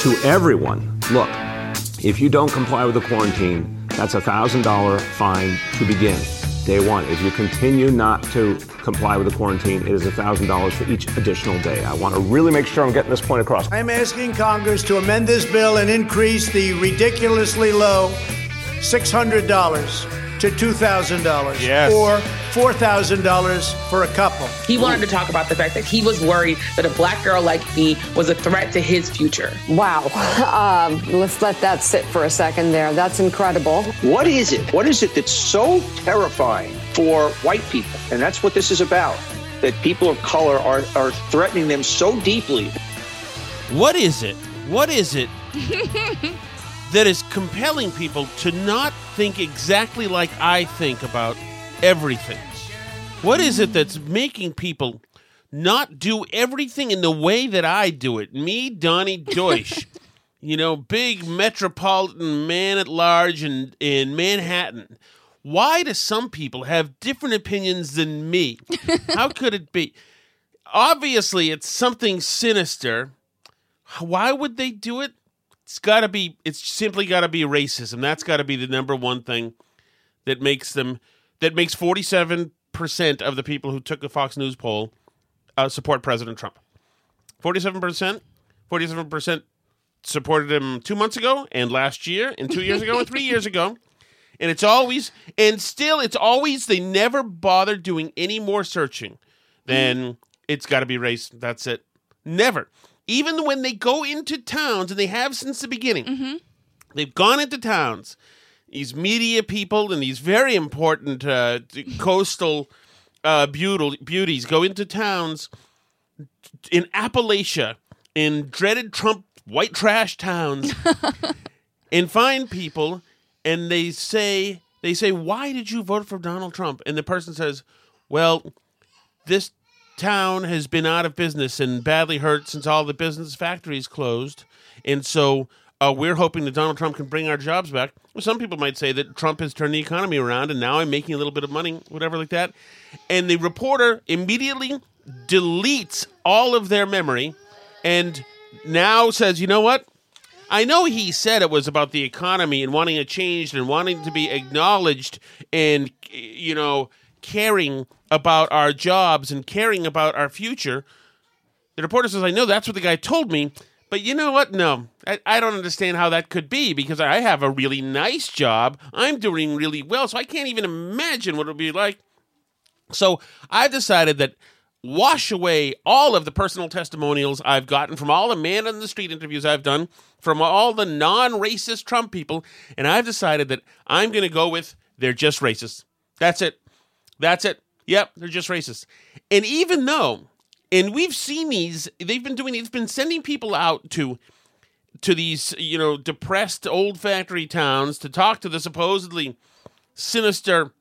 To everyone look, if you don't comply with the quarantine, that's a $1,000 fine to begin. Day one. If you continue not to comply with the quarantine, it is $1,000 for each additional day. I want to really make sure I'm getting this point across. I'm asking Congress to amend this bill and increase the ridiculously low $600 to $2,000 Yes. or $4,000 for a couple. He wanted to talk about the fact that he was worried that a black girl like me was a threat to his future. Wow. Um, let's let that sit for a second there. That's incredible. What is it? What is it that's so terrifying for white people? And that's what this is about. That people of color are, are threatening them so deeply. What is it? What is it that is compelling people to not think exactly like I think about everything? What is it that's making people not do everything in the way that I do it? Me, Donnie Deutsch, you know, big metropolitan man at large in, in Manhattan. Why do some people have different opinions than me? How could it be? Obviously, it's something sinister. Why would they do it? It's got to be, it's simply got to be racism. That's got to be the number one thing that makes them, that makes 47% of the people who took the Fox News poll uh, support President Trump. 47%, 47% supported him two months ago and last year and two years ago and three years ago. And it's always, and still, it's always, they never bother doing any more searching than it's got to be race. That's it. Never. Even when they go into towns, and they have since the beginning, they've gone into towns, these media people and these very important uh, coastal uh, beauties go into towns in Appalachia, in dreaded Trump white trash towns, and find people, and they say, they say, why did you vote for Donald Trump? And the person says, well, this town has been out of business and badly hurt since all the business factories closed, and so uh, we're hoping that Donald Trump can bring our jobs back. Well, some people might say that Trump has turned the economy around, and now I'm making a little bit of money, whatever like that. And the reporter immediately deletes all of their memory, and now says, "You know what? I know he said it was about the economy and wanting it changed and wanting to be acknowledged and you know caring about our jobs and caring about our future. The reporter says, I know that's what the guy told me, but you know what? No, I, I don't understand how that could be because I have a really nice job. I'm doing really well, so I can't even imagine what it would be like. So I've decided that wash away all of the personal testimonials I've gotten from all the man on the street interviews I've done, from all the non racist Trump people, and I've decided that I'm going to go with they're just racist. That's it. That's it. Yep, they're just racist. And even though, and we've seen these, they've been doing, they've been sending people out to to these, you know, depressed old factory towns to talk to the supposedly sinister,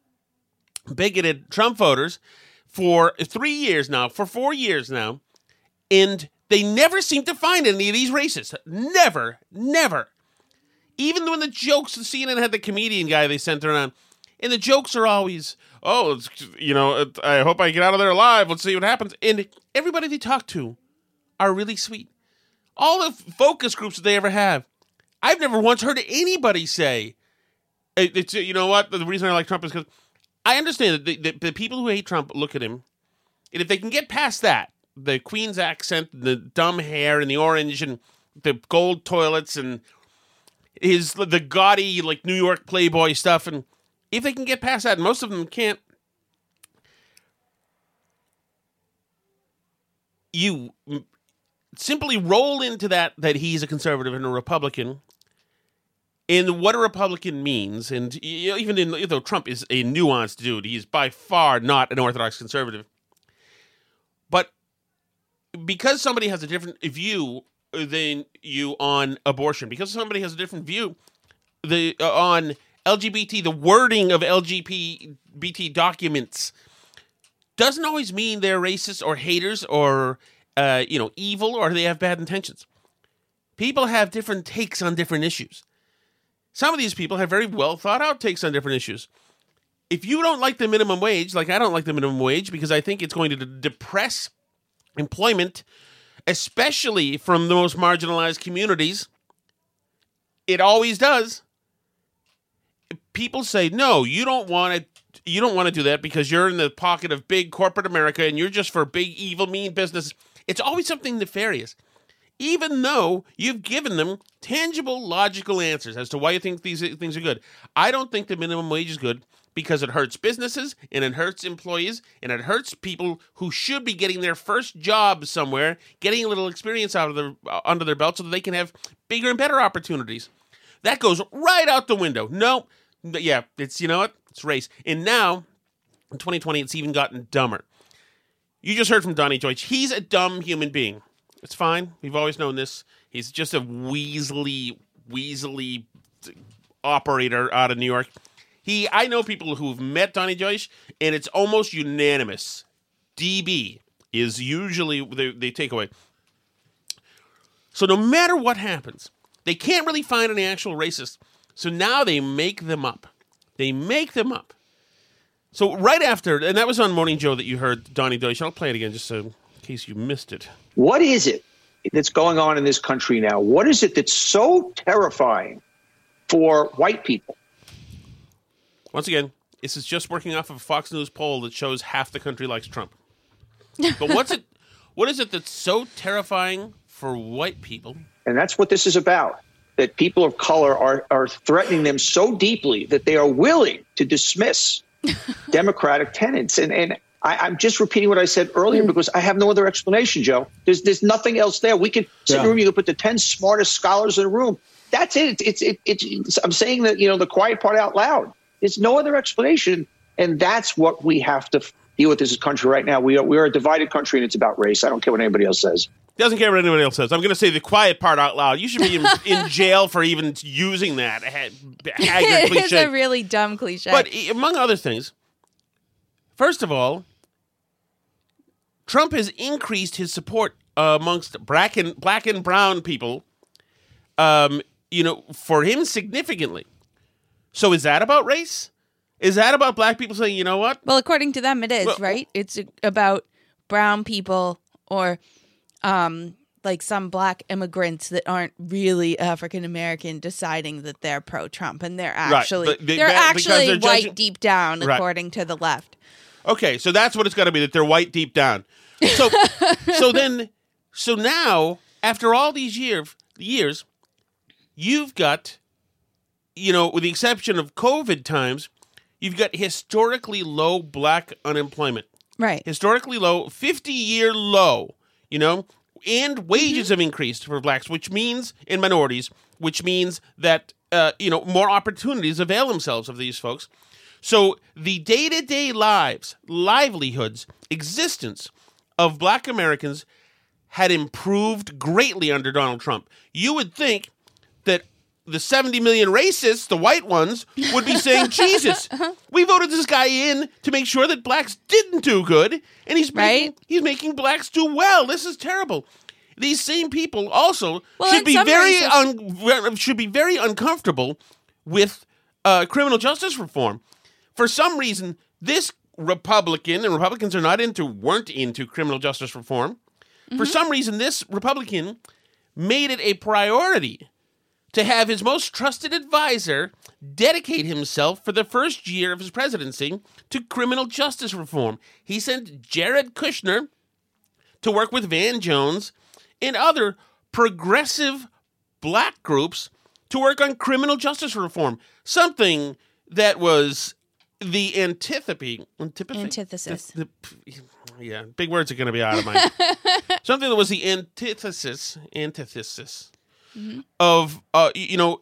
bigoted Trump voters for three years now, for four years now, and they never seem to find any of these racists. Never, never. Even when the jokes, CNN had the comedian guy they sent around, and the jokes are always, oh, you know, I hope I get out of there alive. Let's see what happens. And everybody they talk to are really sweet all the focus groups that they ever have. I've never once heard anybody say, it's, you know what, the reason I like Trump is because I understand that the, the, the, people who hate Trump look at him, and if they can get past that, the Queens accent, the dumb hair, and the orange, and the gold toilets, and his the gaudy like New York Playboy stuff, and if they can get past that, most of them can't. You simply roll into that that he's a conservative and a Republican, and what a Republican means, and even in, though Trump is a nuanced dude, he's by far not an orthodox conservative. But because somebody has a different view than you on abortion, because somebody has a different view the uh, on LGBT, the wording of LGBT documents doesn't always mean they're racist or haters or uh, you know, evil or they have bad intentions. People have different takes on different issues. Some of these people have very well thought out takes on different issues. If you don't like the minimum wage, like I don't like the minimum wage because I think it's going to depress employment, especially from the most marginalized communities, it always does. People say, "No, you don't want to you don't want to do that because you're in the pocket of big corporate America and you're just for big evil mean business." It's always something nefarious, even though you've given them tangible, logical answers as to why you think these things are good. I don't think the minimum wage is good because it hurts businesses and it hurts employees and it hurts people who should be getting their first job somewhere, getting a little experience out of their uh, under their belt so that they can have bigger and better opportunities. That goes right out the window. No, yeah, it's you know what? It's race. And now in 2020 it's even gotten dumber. You just heard from Donnie Deutsch. He's a dumb human being. It's fine. We've always known this. He's just a weaselly, weaselly operator out of New York. He, I know people who've met Donnie Deutsch, and it's almost unanimous. DB is usually the, the takeaway. So no matter what happens, they can't really find an actual racists. So now they make them up. They make them up. So right after, and that was on Morning Joe that you heard Donnie Deutsch. I'll play it again just so in case you missed it. What is it that's going on in this country now? What is it that's so terrifying for white people? Once again, this is just working off of a Fox News poll that shows half the country likes Trump. But what's it? What is it that's so terrifying for white people? And that's what this is about. That people of color are, are threatening them so deeply that they are willing to dismiss democratic tenants. And, and I, am just repeating what I said earlier mm. because I have no other explanation, Joe. There's there's nothing else there. We can sit yeah. in a room. You can put the ten smartest scholars in a room. That's it. It's it, it, it's I'm saying that you know the quiet part out loud. There's no other explanation, and that's what we have to deal with as a country right now. We are we are a divided country, and it's about race. I don't care what anybody else says. Doesn't care what anybody else says. I'm going to say the quiet part out loud. You should be in, in jail for even using that. it's a really dumb cliche. But among other things, first of all, Trump has increased his support uh, amongst black and black and brown people. Um, you know, for him significantly. So is that about race? Is that about black people saying, you know what? Well, according to them, it is well, right. It's about brown people or um, like some black immigrants that aren't really African American deciding that they're pro Trump and they're actually right. they, are actually they're white judging... deep down, right. according to the left. Okay, so that's what it's got to be that they're white deep down. So, so then, so now after all these years, years, you've got, you know, with the exception of COVID times, you've got historically low black unemployment. Right. Historically low, 50 year low, you know, and wages Mm-hmm. have increased for blacks, which means, in minorities, which means that, uh, you know, more opportunities avail themselves of these folks. So the day to day lives, livelihoods, existence of black Americans had improved greatly under Donald Trump. You would think the 70 million racists, the white ones, would be saying, Jesus, we voted this guy in to make sure that blacks didn't do good, and he's making, Right. he's making blacks do well. This is terrible. These same people also Well, should be very un- should be very uncomfortable with uh, criminal justice reform. For some reason, this Republican and Republicans are not into weren't into criminal justice reform. For some reason, this Republican made it a priority to have his most trusted advisor dedicate himself for the first year of his presidency to criminal justice reform. He sent Jared Kushner to work with Van Jones and other progressive black groups to work on criminal justice reform, something that was the antipathy, antipathy? Antithesis. The- the- yeah, big words are going to be out of my something that was the antithesis, antithesis of uh, you know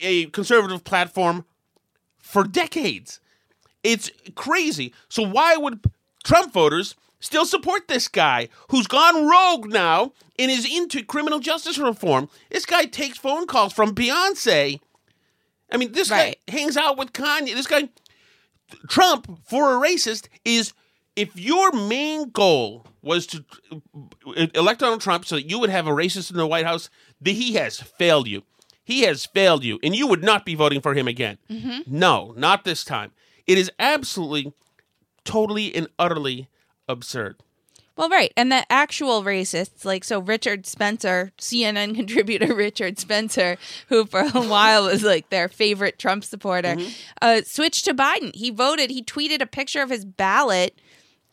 a conservative platform for decades. It's crazy. So why would Trump voters still support this guy who's gone rogue now and is into criminal justice reform? This guy takes phone calls from Beyonce. I mean, this Right. guy hangs out with Kanye. This guy Trump for a racist is if your main goal was to uh, elect Donald Trump so that you would have a racist in the White House, then he has failed you. He has failed you, and you would not be voting for him again. No, not this time. It is absolutely, totally, and utterly absurd. Well, right. And the actual racists, like, so Richard Spencer, CNN contributor Richard Spencer, who for a while was like their favorite Trump supporter, uh, switched to Biden. He voted, he tweeted a picture of his ballot.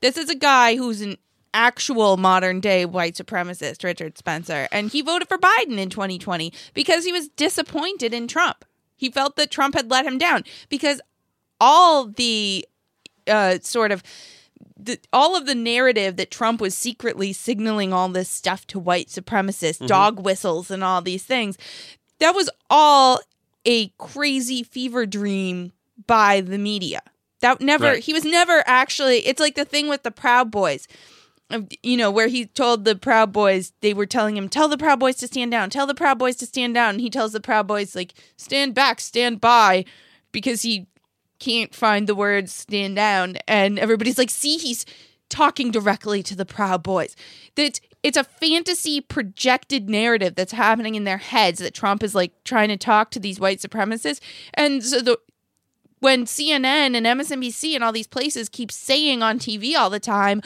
This is a guy who's an actual modern day white supremacist, Richard Spencer. And he voted for Biden in 2020 because he was disappointed in Trump. He felt that Trump had let him down because all the uh, sort of the, all of the narrative that Trump was secretly signaling all this stuff to white supremacists, dog whistles, and all these things, that was all a crazy fever dream by the media. That never, Right. he was never actually, it's like the thing with the Proud Boys. You know, where he told the Proud Boys, they were telling him, tell the Proud Boys to stand down, tell the Proud Boys to stand down. And he tells the Proud Boys, like, stand back, stand by, because he can't find the words stand down and everybody's like see he's talking directly to the proud boys that it's a fantasy projected narrative that's happening in their heads that trump is like trying to talk to these white supremacists and so the when CNN and MSNBC and all these places keep saying on TV all the time,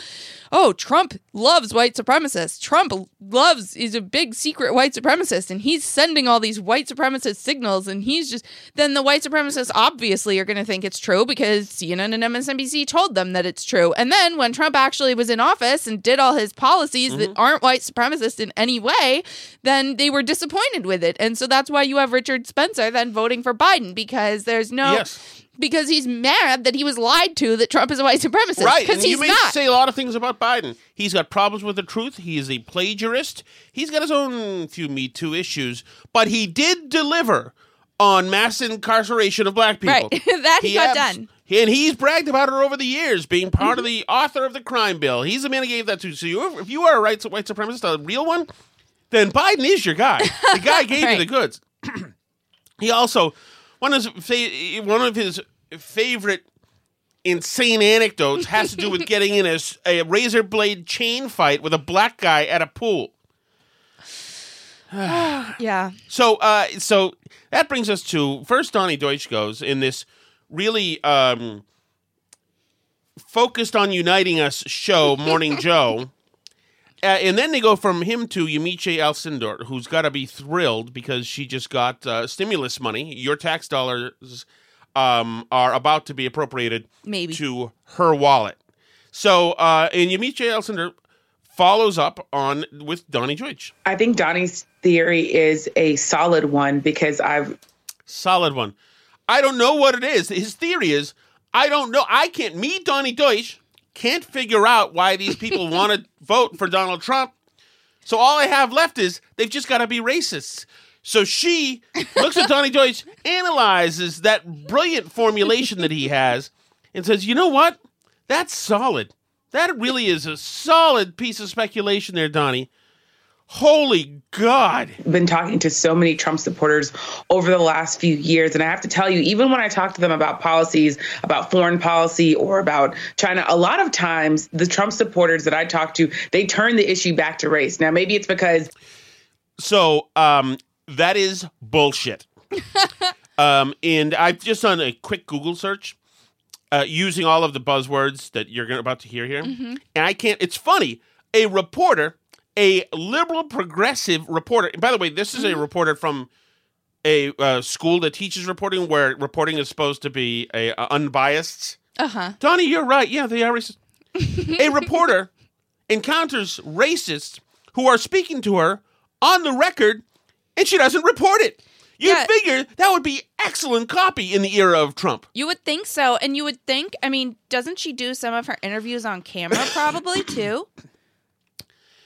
oh, Trump loves white supremacists. Trump loves, is a big secret white supremacist, and he's sending all these white supremacist signals, and he's just, then the white supremacists obviously are going to think it's true because CNN and MSNBC told them that it's true. And then when Trump actually was in office and did all his policies that mm-hmm. aren't white supremacist in any way, then they were disappointed with it. And so that's why you have Richard Spencer then voting for Biden because there's no Yes. Because he's mad that he was lied to that Trump is a white supremacist. Right, Because you may not. say a lot of things about Biden. He's got problems with the truth. He is a plagiarist. He's got his own few Me Too issues, but he did deliver on mass incarceration of black people. Right. That he got done. And he's bragged about it over the years, being part of Mm-hmm. the author of the crime bill. He's the man who gave that to. So you, if you are a right, white supremacist, a real one, then Biden is your guy. The guy gave you the goods. he also one of his fa- one of his favorite insane anecdotes has to do with getting in a razor blade chain fight with a black guy at a pool. yeah. So, uh, so that brings us to first. Donnie Deutsch goes in this really um, focused on uniting us show, Morning Joe, uh, and then they go from him to Yamiche Alcindor, who's got to be thrilled because she just got uh, stimulus money. Your tax dollars um, are about to be appropriated Maybe. to her wallet. So, uh, and Yamiche Alcindor follows up on with Donnie Deutsch. I think Donnie's theory is a solid one because I've Solid one. I don't know what it is. His theory is I don't know. I can't meet Donnie Deutsch. Can't figure out why these people want to vote for Donald Trump. So all I have left is they've just got to be racists. So she looks at Donnie Deutsch, analyzes that brilliant formulation that he has, and says, "You know what? That's solid. That really is a solid piece of speculation there, Donnie. Holy God. I've Been talking to so many Trump supporters over the last few years. And I have to tell you, even when I talk to them about policies, about foreign policy, or about China, a lot of times the Trump supporters that I talk to, they turn the issue back to race. Now, maybe it's because. So, um, that is bullshit. um, and I've just done a quick Google search uh, using all of the buzzwords that you're about to hear here. Mm-hmm. And I can't, it's funny. A reporter, a liberal progressive reporter, and by the way, this is Mm-hmm. a reporter from a uh, school that teaches reporting where reporting is supposed to be a, uh, unbiased. Uh huh. Donnie, you're right. Yeah, they are racist. a reporter encounters racists who are speaking to her on the record, and she doesn't report it. You Yeah. figure that would be excellent copy in the era of Trump. You would think so, and you would think. I mean, doesn't she do some of her interviews on camera, probably too?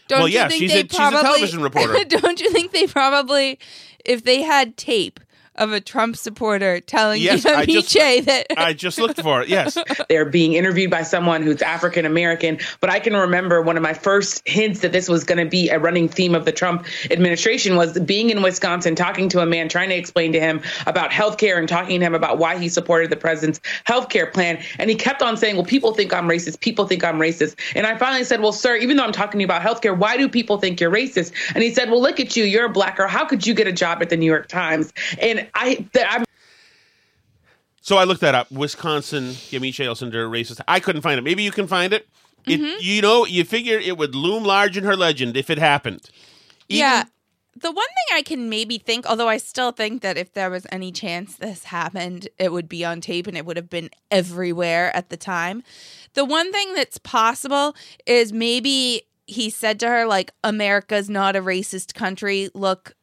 Don't Well, you yeah, think she's they a- she's a television reporter. don't you think they probably, if they had tape of a Trump supporter telling Yes, I just- Miche that I just looked for it. Yes. they're being interviewed by someone who's African American. But I can remember one of my first hints that this was going to be a running theme of the Trump administration was being in Wisconsin, talking to a man, trying to explain to him about healthcare and talking to him about why he supported the president's healthcare plan. And he kept on saying, Well, people think I'm racist. People think I'm racist. And I finally said, Well, sir, even though I'm talking to you about healthcare, why do people think you're racist? And he said, Well, look at you. You're a black girl. How could you get a job at the New York Times? And I, that I'm So I looked that up. Wisconsin, Yamiche Alcindor, racist. I couldn't find it. Maybe you can find it. It, Mm-hmm. you know, you figure it would loom large in her legend if it happened. Even- yeah. The one thing I can maybe think, although I still think that if there was any chance this happened, it would be on tape and it would have been everywhere at the time. The one thing that's possible is maybe he said to her, like, America's not a racist country. Look,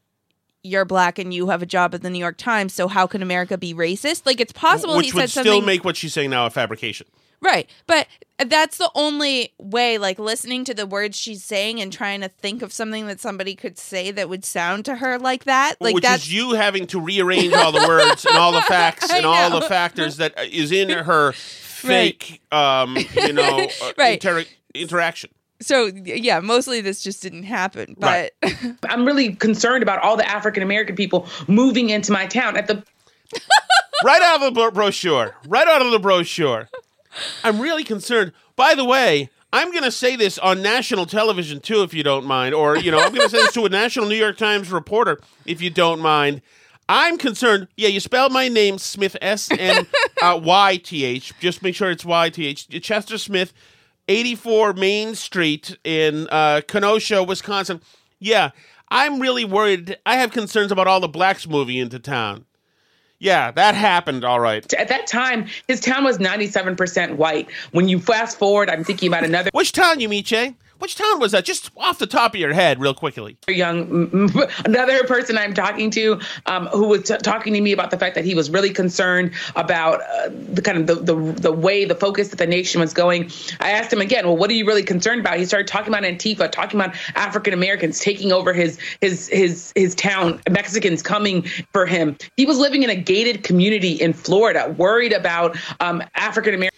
you're black and you have a job at the New York Times, so how can America be racist? Like, it's possible which he would said still something. make what she's saying now a fabrication. Right. But that's the only way, like listening to the words she's saying and trying to think of something that somebody could say that would sound to her like that. Like which that's is you having to rearrange all the words and all the facts and all the factors that is in her fake, um, you know, uh, Right. inter- interaction. So yeah, mostly this just didn't happen. But I'm really concerned about all the African American people moving into my town. At the Right out of the bro- brochure. Right out of the brochure. I'm really concerned. By the way, I'm going to say this on national television too, if you don't mind. Or, you know, I'm going to say this to a national New York Times reporter, if you don't mind. I'm concerned. Yeah, you spelled my name Smith S M uh, Y T H. Just make sure it's Y T H. Chester Smith, 84 Main Street in uh, Kenosha, Wisconsin. Yeah, I'm really worried. I have concerns about all the blacks moving into town. Yeah, that happened. All right. at that time, his town was 97% white. When you fast forward, I'm thinking about another Which town, you Miche? Which town was that? Just off the top of your head, real quickly. young another person I'm talking to um, who was t- talking to me about the fact that he was really concerned about uh, the kind of the, the the way the focus that the nation was going. I asked him again, well, what are you really concerned about? He started talking about Antifa, talking about African Americans taking over his his his his town, Mexicans coming for him. He was living in a gated community in Florida, worried about um, African Americans.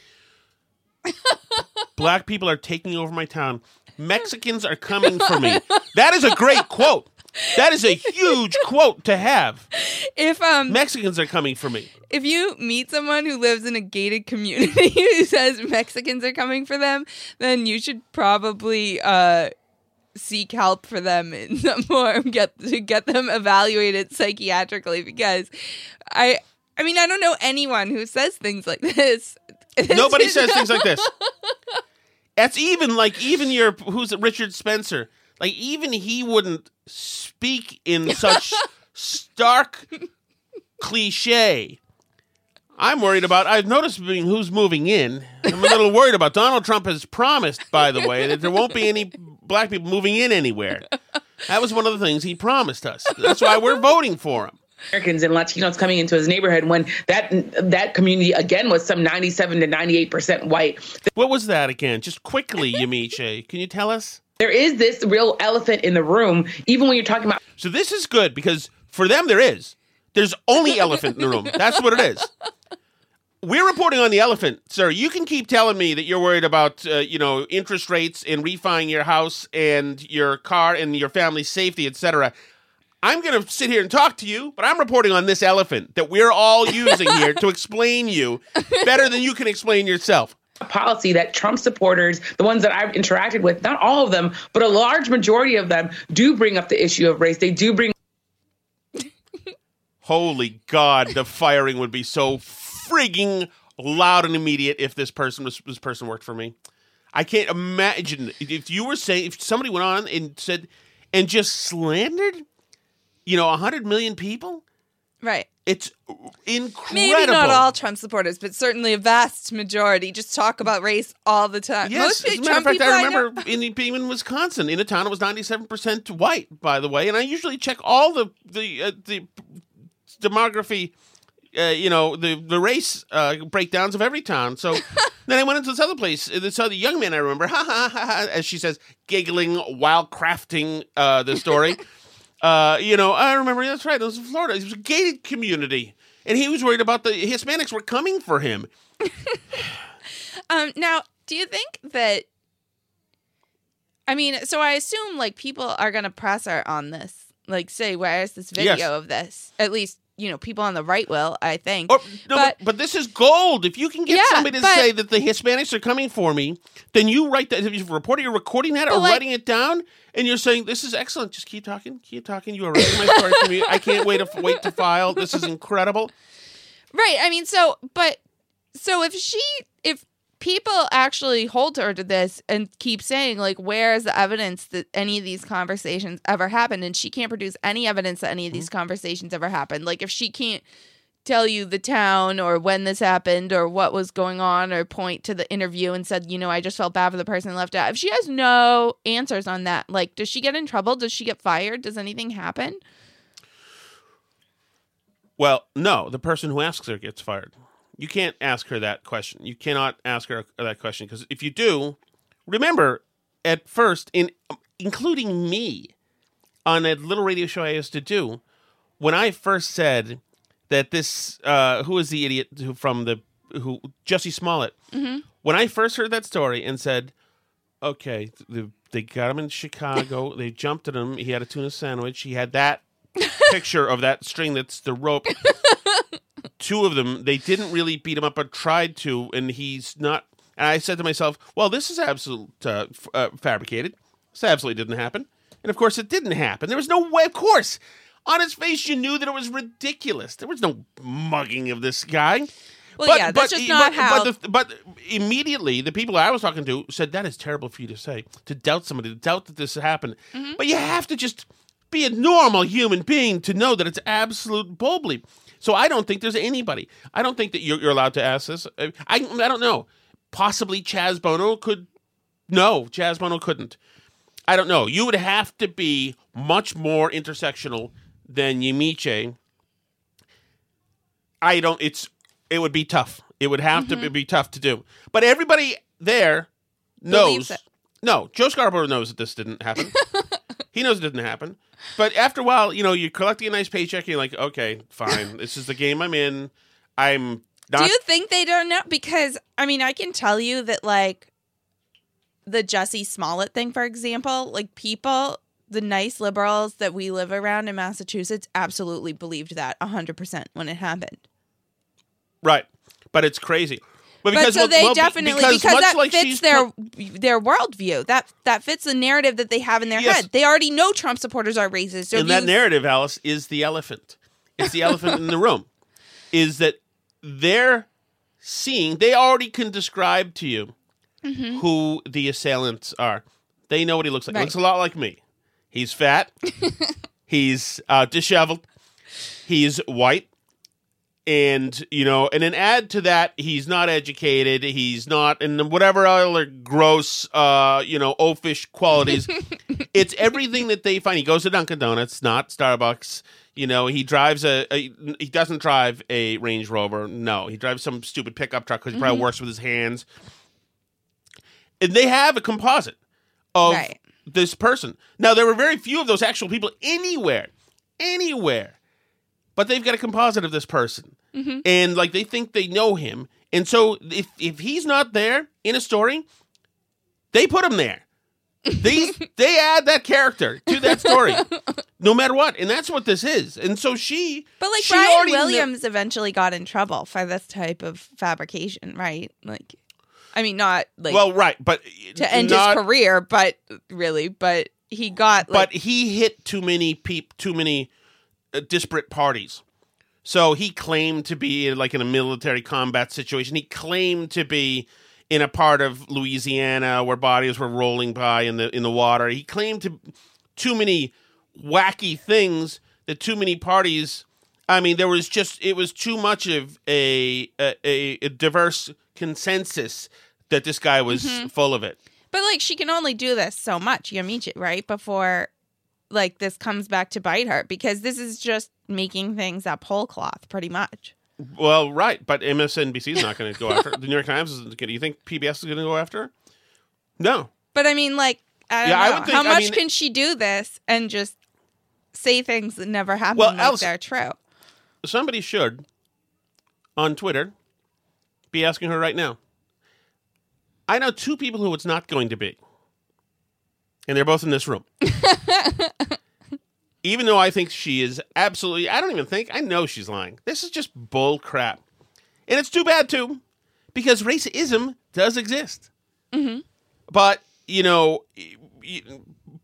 Black people are taking over my town. Mexicans are coming for me. That is a great quote. That is a huge quote to have. if um Mexicans are coming for me. if you meet someone who lives in a gated community who says Mexicans are coming for them, then you should probably uh seek help for them in some form, get to get them evaluated psychiatrically because I I mean I don't know anyone who says things like this. Nobody says things like this. That's even like even your who's it, Richard Spencer. Like even he wouldn't speak in such stark cliche. I'm worried about. I've noticed being who's moving in. I'm a little worried about. Donald Trump has promised, by the way, that there won't be any black people moving in anywhere. That was one of the things he promised us. That's why we're voting for him. Americans and Latinos coming into his neighborhood when that that community again was some 97 to 98 percent white. What was that again? Just quickly, Yamiche, can you tell us? There is this real elephant in the room, even when you're talking about. So this is good because for them there is. There's only elephant in the room. That's what it is. We're reporting on the elephant, sir. You can keep telling me that you're worried about, uh, you know, interest rates and refining your house and your car and your family's safety, etc. I'm going to sit here and talk to you, but I'm reporting on this elephant that we're all using here to explain you better than you can explain yourself. Policy that Trump supporters, the ones that I've interacted with, not all of them, but a large majority of them, do bring up the issue of race. They do bring. Holy God, the firing would be so frigging loud and immediate if this person was this person worked for me. I can't imagine if you were saying if somebody went on and said and just slandered, you know, hundred million people. Right. It's incredible. Maybe not all Trump supporters, but certainly a vast majority just talk about race all the time. Yes, Most as a matter Trump of fact, I I remember in, being in Wisconsin, in a town that was ninety-seven percent white, by the way, and I usually check all the the uh, the demography, uh, you know, the the race uh, breakdowns of every town. So then I went into this other place. uh, This other young man I remember, ha ha ha, ha as she says, giggling while crafting uh, the story. uh, you know, I remember that's right. It was in Florida. It was a gated community, and he was worried about the Hispanics were coming for him. Um, now, do you think that? I mean, so I assume like people are going to press her on this. Like, say, where's this video Yes. of this? At least you know people on the right will. I think. Or, no, but, but this is gold. If you can get Yeah, somebody to but- say that the Hispanics are coming for me, then you write that. If you're reporting, you're recording that or like- writing it down, and you're saying this is excellent. Just keep talking, keep talking. You are writing my story for me. I can't wait to wait to file. This is incredible. Right. I mean, so, but, so if she, if people actually hold her to this and keep saying, like, where is the evidence that any of these conversations ever happened? And she can't produce any evidence that any of Mm-hmm. these conversations ever happened. Like, if she can't tell you the town or when this happened or what was going on or point to the interview and said, you know, I just felt bad for the person left out. If she has no answers on that, like, does she get in trouble? Does she get fired? Does anything happen? Well, no, the person who asks her gets fired. You can't ask her that question. You cannot ask her that question because if you do, remember at first, in including me, on a little radio show I used to do, when I first said that this, uh, who was the idiot who from the who Jesse Smollett, Mhm. when I first heard that story and said, okay, the, they got him in Chicago, they jumped at him, he had a tuna sandwich, he had that picture of that string that's the rope. Two of them, they didn't really beat him up, but tried to, and he's not. And I said to myself, well, this is absolute uh, f- uh, fabricated. This absolutely didn't happen. And of course, it didn't happen. There was no way, of course. On his face, you knew that it was ridiculous. There was no mugging of this guy. Well, yeah, that's just not but, how- But, the, but immediately, the people I was talking to said that is terrible for you to say, to doubt somebody, to doubt that this happened. Mm-hmm. But you have to just be a normal human being to know that it's absolute bullbleep. So I don't think there's anybody. I don't think that you're, you're allowed to ask this. I, I I don't know. Possibly Chaz Bono could. No, Chaz Bono couldn't. I don't know. You would have to be much more intersectional than Yamiche. I don't. It's. It would be tough. It would have to mm-hmm. be tough to do. But everybody there knows. No, Joe Scarborough knows that this didn't happen. he knows it didn't happen. But after a while, you know, you're collecting a nice paycheck. And you're like, okay, fine. this is the game I'm in. I'm not. Do you think they don't know? Because I mean, I can tell you that like the Jesse Smollett thing, for example, like people, the nice liberals that we live around in Massachusetts, absolutely believed that hundred percent when it happened. right. But it's crazy. But, But so well- they well, definitely because, much that like fits their pro- their worldview. That that fits the narrative that they have in their Yes. head. They already know Trump supporters are racist. And that narrative, Alice, is the elephant. It's the elephant in the room. Is that they're seeing? They already can describe to you Mhm. who the assailants are. They know what he looks like. He Right. looks a lot like me. He's fat. he's uh, disheveled. He's white. And you know, and then add to that, he's not educated. He's not, and whatever other gross, uh, you know, oafish qualities. it's everything that they find. He goes to Dunkin' Donuts, not Starbucks. You know, he drives a, a he doesn't drive a Range Rover. No, he drives some stupid pickup truck because he probably Mhm. works with his hands. And they have a composite of Right. this person. Now there were very few of those actual people anywhere, anywhere, but they've got a composite of this person, Mhm. and like they think they know him, and so if if he's not there in a story, they put him there. They they add that character to that story, no matter what, and that's what this is. And so she, But like she Brian Williams eventually got in trouble for this type of fabrication, right? Like, I mean, not like well, right, but to end not- his career, but really, but he got like, but he hit too many peop, too many disparate parties. So he claimed to be like in a military combat situation. He claimed to be in a part of Louisiana where bodies were rolling by in the in the water. He claimed to too many wacky things that too many parties. I mean, there was just it was too much of a a, a, diverse consensus that this guy was Mhm. full of it. but like she can only do this so much, Yamiche, right? Before like this comes back to bite her because this is just making things up whole cloth, pretty much. Well, right, but MSNBC is not going to go after. her. The New York Times is. Do you think PBS is going to go after? her? No. But I mean, like, I don't Yeah, know. I would think- how I much mean- can she do this and just say things that never happen Well, like Alice- they're true? Somebody should on Twitter be asking her right now. I know two people who it's not going to be, and they're both in this room. even though I think she is absolutely, I don't even think I know she's lying. This is just bull crap, and it's too bad too, because racism does exist. Mm-hmm. but you know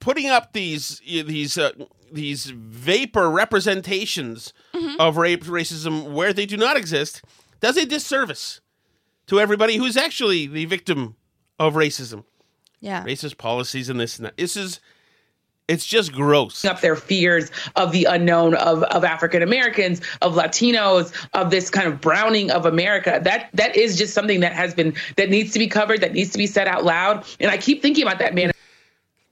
putting up these these uh, these vapor representations of rape racism where they do not exist does a disservice to everybody who's actually the victim of racism Yeah. racist policies and this and that this is it's just gross up their fears of the unknown of, of African Americans, of Latinos, of this kind of browning of America. That that is just something that has been that needs to be covered, that needs to be said out loud. And I keep thinking about that man.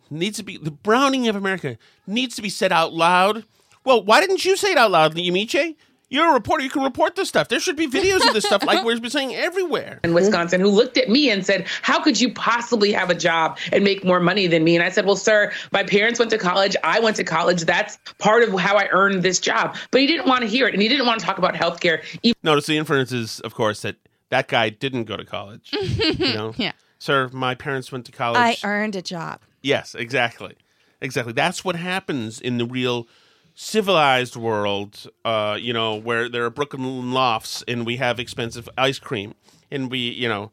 needs to be the browning of america needs to be said out loud well why didn't you say it out loud Yamiche? You're a reporter you can report this stuff there should be videos of this stuff like we're saying everywhere in Wisconsin who looked at me and said, How could you possibly have a job and make more money than me? And I said, Well, sir, my parents went to college. I went to college. That's part of how I earned this job. But he didn't want to hear it. And he didn't want to talk about healthcare. Even Notice the inference is, of course, that that guy didn't go to college. you know, Yeah. sir, my parents went to college. I earned a job. yes, exactly, exactly. That's what happens in the real civilized world. Uh, you know, where there are Brooklyn lofts and we have expensive ice cream. And we, you know,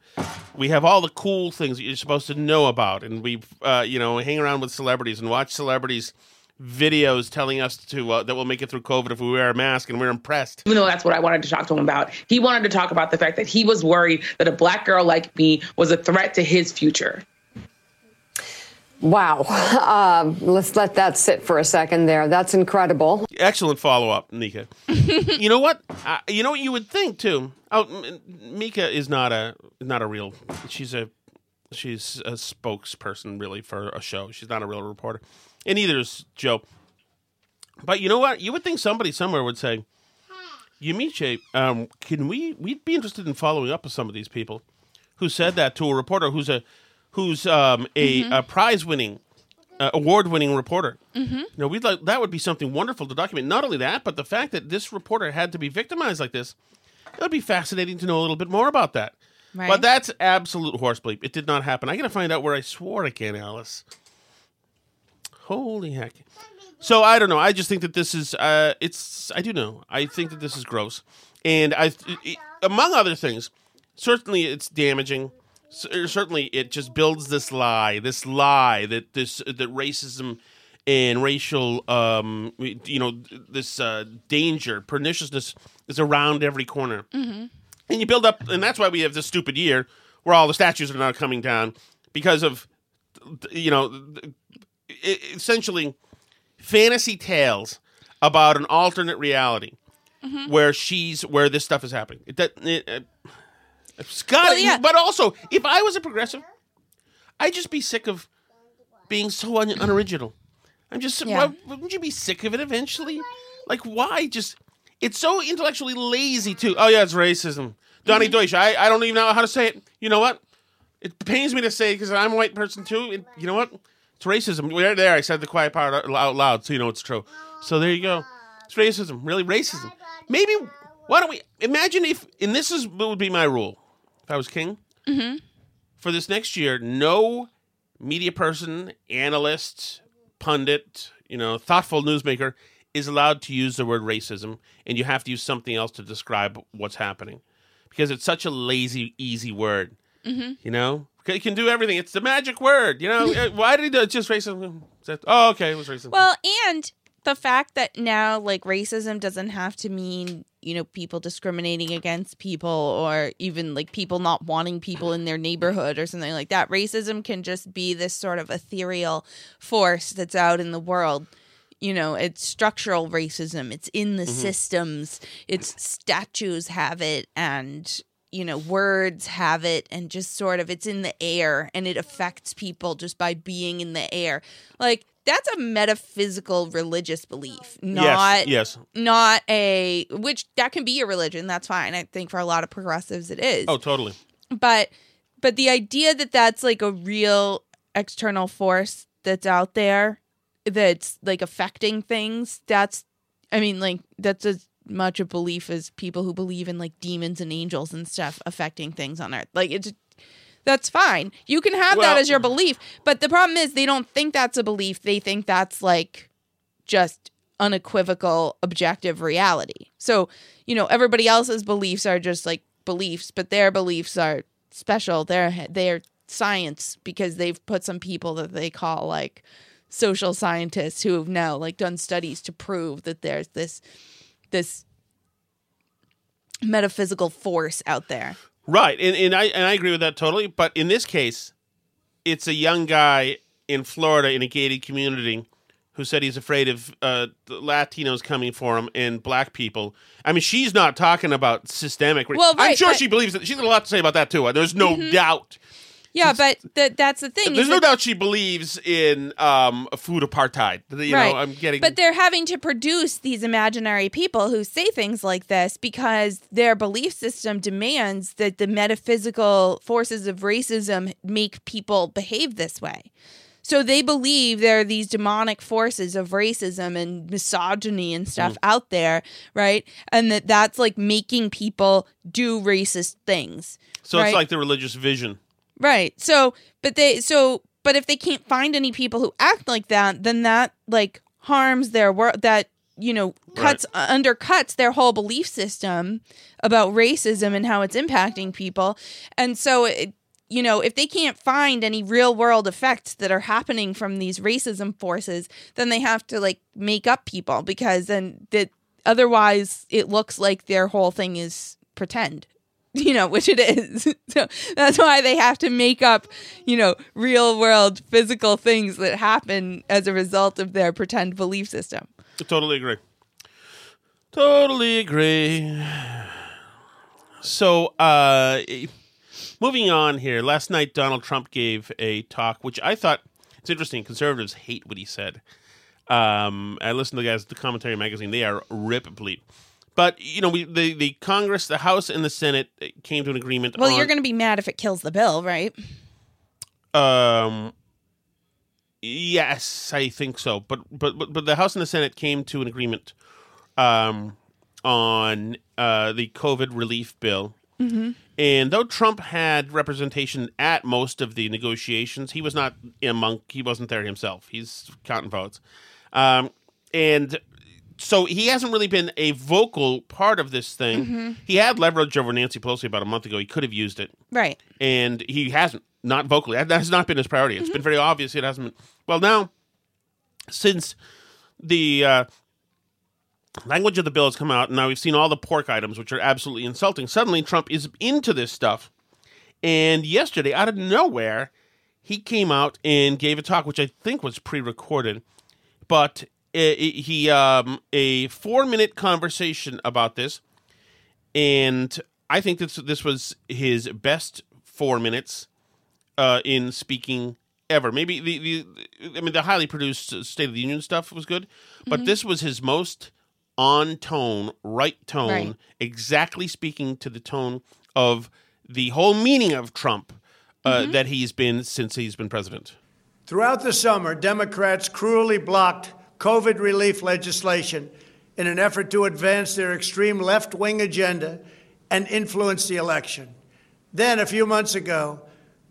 we have all the cool things that you're supposed to know about, and we, uh, you know, hang around with celebrities and watch celebrities videos telling us to uh, that we'll make it through COVID if we wear a mask, and we're impressed. even though that's what I wanted to talk to him about, he wanted to talk about the fact that he was worried that a black girl like me was a threat to his future. Wow. Um, let's let that sit for a second there. That's incredible. Excellent follow up, Mika. you know what? Uh, you know what you would think too. Oh, M- Mika is not a not a real. She's a she's a spokesperson really for a show. She's not a real reporter, and neither is Joe. But you know what? You would think somebody somewhere would say, "Yamiche, um, can we? We'd be interested in following up with some of these people who said that to a reporter who's a who's um, a, a prize winning, uh, award winning reporter." Mm-hmm. You know, we'd like that would be something wonderful to document. Not only that, but the fact that this reporter had to be victimized like this, it would be fascinating to know a little bit more about that. Right. But that's absolute horse bleep. It did not happen. I got to find out where I swore again, Alice. Holy heck! So I don't know. I just think that this is. Uh, it's. I do know. I think that this is gross, and I, it, among other things, certainly it's damaging. C- Certainly, it just builds this lie. This lie that this that racism and racial, um, you know, this uh, danger, perniciousness is around every corner. Mm-hmm. And you build up, and that's why we have this stupid year where all the statues are now coming down because of, you know, essentially fantasy tales about an alternate reality Mm-hmm. where she's where this stuff is happening. It, it, uh, Scott, Well, yeah. but also if I was a progressive, I'd just be sick of being so un- unoriginal. I'm just, Yeah. why- wouldn't you be sick of it eventually? Like, why just? It's so intellectually lazy too. Oh yeah, it's racism. Donnie Mm-hmm. Deutsch. I, I don't even know how to say it. You know what? It pains me to say because I'm a white person too. It, you know what? It's racism. We're there, I said the quiet part out loud, so you know it's true. So there you go. It's racism. Really, racism. Maybe. Why don't we imagine if? And this is what would be my rule I was king Mm-hmm. for this next year. No media person, analyst, pundit, you know, thoughtful newsmaker is allowed to use the word racism, and you have to use something else to describe what's happening because it's such a lazy, easy word. Mhm. You know, it can do everything. It's the magic word. You know, why did he do it? Just racism? Oh, okay, it was racism. Well, and the fact that now like racism doesn't have to mean, you know, people discriminating against people or even like people not wanting people in their neighborhood or something like that. Racism can just be this sort of ethereal force that's out in the world. You know, it's structural racism. It's in the Mhm. systems. It's statues have it and you know, words have it and just sort of it's in the air and it affects people just by being in the air. Like that's a metaphysical religious belief, not yes. not a which that can be a religion, that's fine. I think for a lot of progressives it is. Oh, totally. But but the idea that that's like a real external force that's out there that's like affecting things, that's I mean like that's as much a belief as people who believe in like demons and angels and stuff affecting things on earth. Like it's that's fine. You can have that as your belief, but the problem is they don't think that's a belief. They think that's like just unequivocal objective reality. So, you know, everybody else's beliefs are just like beliefs, but their beliefs are special. They're they're science because they've put some people that they call like social scientists who have now like done studies to prove that there's this this metaphysical force out there. Right, and, and I and I agree with that totally. But in this case, it's a young guy in Florida in a gated community who said he's afraid of uh, Latinos coming for him and black people. I mean, she's not talking about systemic. Well, I'm sure she believes that. She's got a lot to say about that too. There's no Mhm. doubt. Yeah, but th- that's the thing. There's no doubt she believes in um, food apartheid. You know, I'm getting. But they're having to produce these imaginary people who say things like this because their belief system demands that the metaphysical forces of racism make people behave this way. So they believe there are these demonic forces of racism and misogyny and stuff Mm. out there, right? And that that's like making people do racist things. so right? it's like the religious vision. Right. So, but they so but if they can't find any people who act like that, then that like harms their work that you know cuts uh, undercuts their whole belief system about racism and how it's impacting people. And so it you know, if they can't find any real world effects that are happening from these racism forces, then they have to like make up people because then that otherwise it looks like their whole thing is pretend you know, which it is. so that's why they have to make up, you know, real world physical things that happen as a result of their pretend belief system. Totally agree. Totally agree. So, uh, moving on here. Last night, Donald Trump gave a talk, which I thought it's interesting. Conservatives hate what he said. Um, I listened to the guys at the Commentary Magazine. They are rip bleep. But you know, we the, the Congress, the House, and the Senate came to an agreement. Well, on, you're going to be mad if it kills the bill, right? Um. Yes, I think so. But but but, but the House and the Senate came to an agreement um, on uh, the COVID relief bill. Mm-hmm. And though Trump had representation at most of the negotiations, he was not among. He wasn't there himself. He's counting votes, um, and so he hasn't really been a vocal part of this thing. Mhm. He had leverage over Nancy Pelosi about a month ago. He could have used it Right. and he hasn't not vocally that has not been his priority It's been very obvious it hasn't been well now since the uh, language of the bill has come out and now we've seen all the pork items which are absolutely insulting suddenly trump is into this stuff and yesterday out of nowhere he came out and gave a talk which i think was pre-recorded but uh, he um, a four minute conversation about this and I think this this was his best four minutes uh, in speaking ever. Maybe the, the I mean the highly produced State of the Union stuff was good, but Mhm. this was his most on tone, right tone, Right. exactly speaking to the tone of the whole meaning of Trump uh, that he's been since he's been president. Throughout the summer, Democrats cruelly blocked COVID relief legislation in an effort to advance their extreme left wing agenda and influence the election. Then, a few months ago,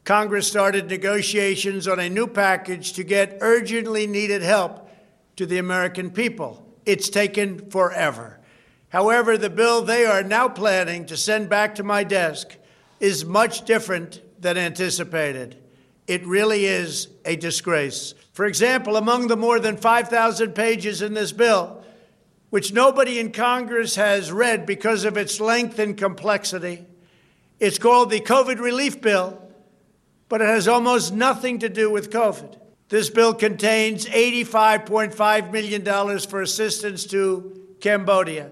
Congress started negotiations on a new package to get urgently needed help to the American people. It's taken forever. However, the bill they are now planning to send back to my desk is much different than anticipated. It really is a disgrace. For example, among the more than 5,000 pages in this bill, which nobody in Congress has read because of its length and complexity, it's called the COVID Relief Bill, but it has almost nothing to do with COVID. This bill contains $85.5 million for assistance to Cambodia,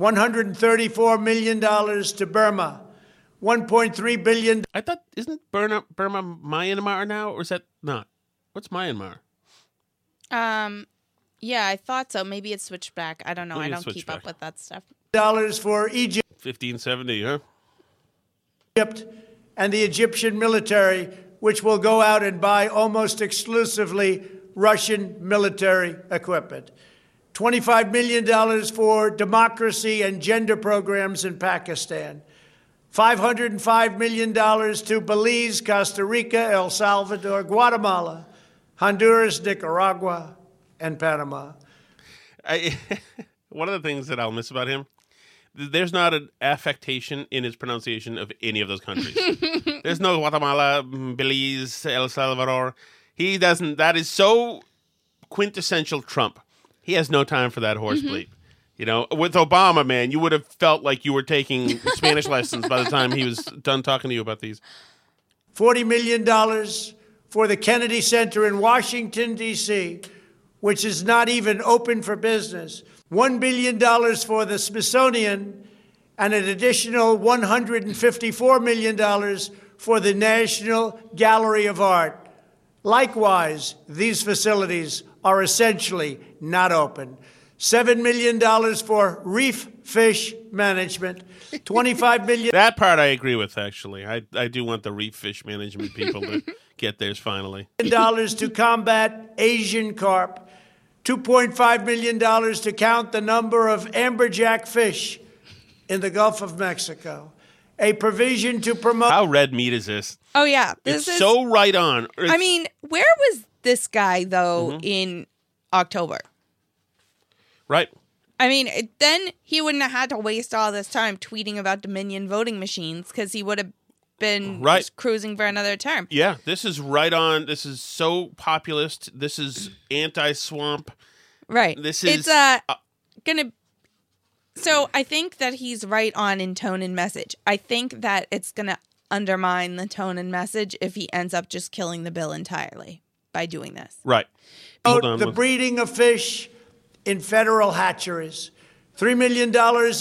$134 million to Burma, 1.3 billion I thought, isn't Burma, Burma Myanmar now, or is that not? What's Myanmar? Um, yeah, I thought so. Maybe it's switched back. I don't know. Maybe I don't switched keep up with that stuff. dollars for Egypt. 1570, huh? Egypt and the Egyptian military, which will go out and buy almost exclusively Russian military equipment. $25 million for democracy and gender programs in Pakistan. $505 million to Belize, Costa Rica, El Salvador, Guatemala, Honduras, Nicaragua, and Panama. I, one of the things that I'll miss about him, there's not an affectation in his pronunciation of any of those countries. there's no Guatemala, mm, Belize, El Salvador. He doesn't. That is so quintessential Trump. He has no time for that horse bleep. You know, with Obama, man, you would have felt like you were taking Spanish lessons by the time he was done talking to you about these. $40 million for the Kennedy Center in Washington, D.C., which is not even open for business. $1 billion for the Smithsonian, and an additional $154 million for the National Gallery of Art. Likewise, these facilities are essentially not open. $7 million for reef fish management, 25 million. That part I agree with. Actually, I I do want the reef fish management people to get theirs finally. dollars to combat Asian carp, $2.5 million to count the number of amberjack fish in the Gulf of Mexico, a provision to promote. How red meat is this? Oh yeah, this it's is. so right on. I mean, where was this guy though Mm-hmm. in October? Right. I mean, it, then he wouldn't have had to waste all this time tweeting about Dominion voting machines because he would have been Right. cruising for another term. Yeah, this is right on. This is so populist. This is anti-swamp. Right. This it's is- uh, uh, gonna. So I think that he's right on in tone and message. I think that it's gonna undermine the tone and message if he ends up just killing the bill entirely by doing this. Right. Hold on. the breeding of fish in federal hatcheries, $3 million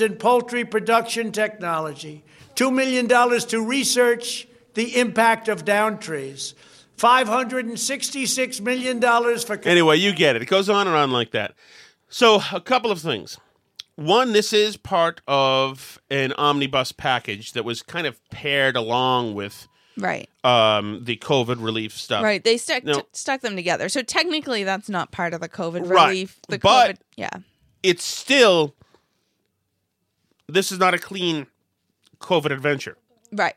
in poultry production technology, $2 million to research the impact of down trees, $566 million for. Anyway, you get it. It goes on and on like that. So, a couple of things. One, this is part of an omnibus package that was kind of paired along with Right. um, the COVID relief stuff. Right. They stuck No. t- stuck them together. So technically, that's not part of the COVID Right. relief. The But- COVID, yeah. It's still. This is not a clean COVID adventure. Right.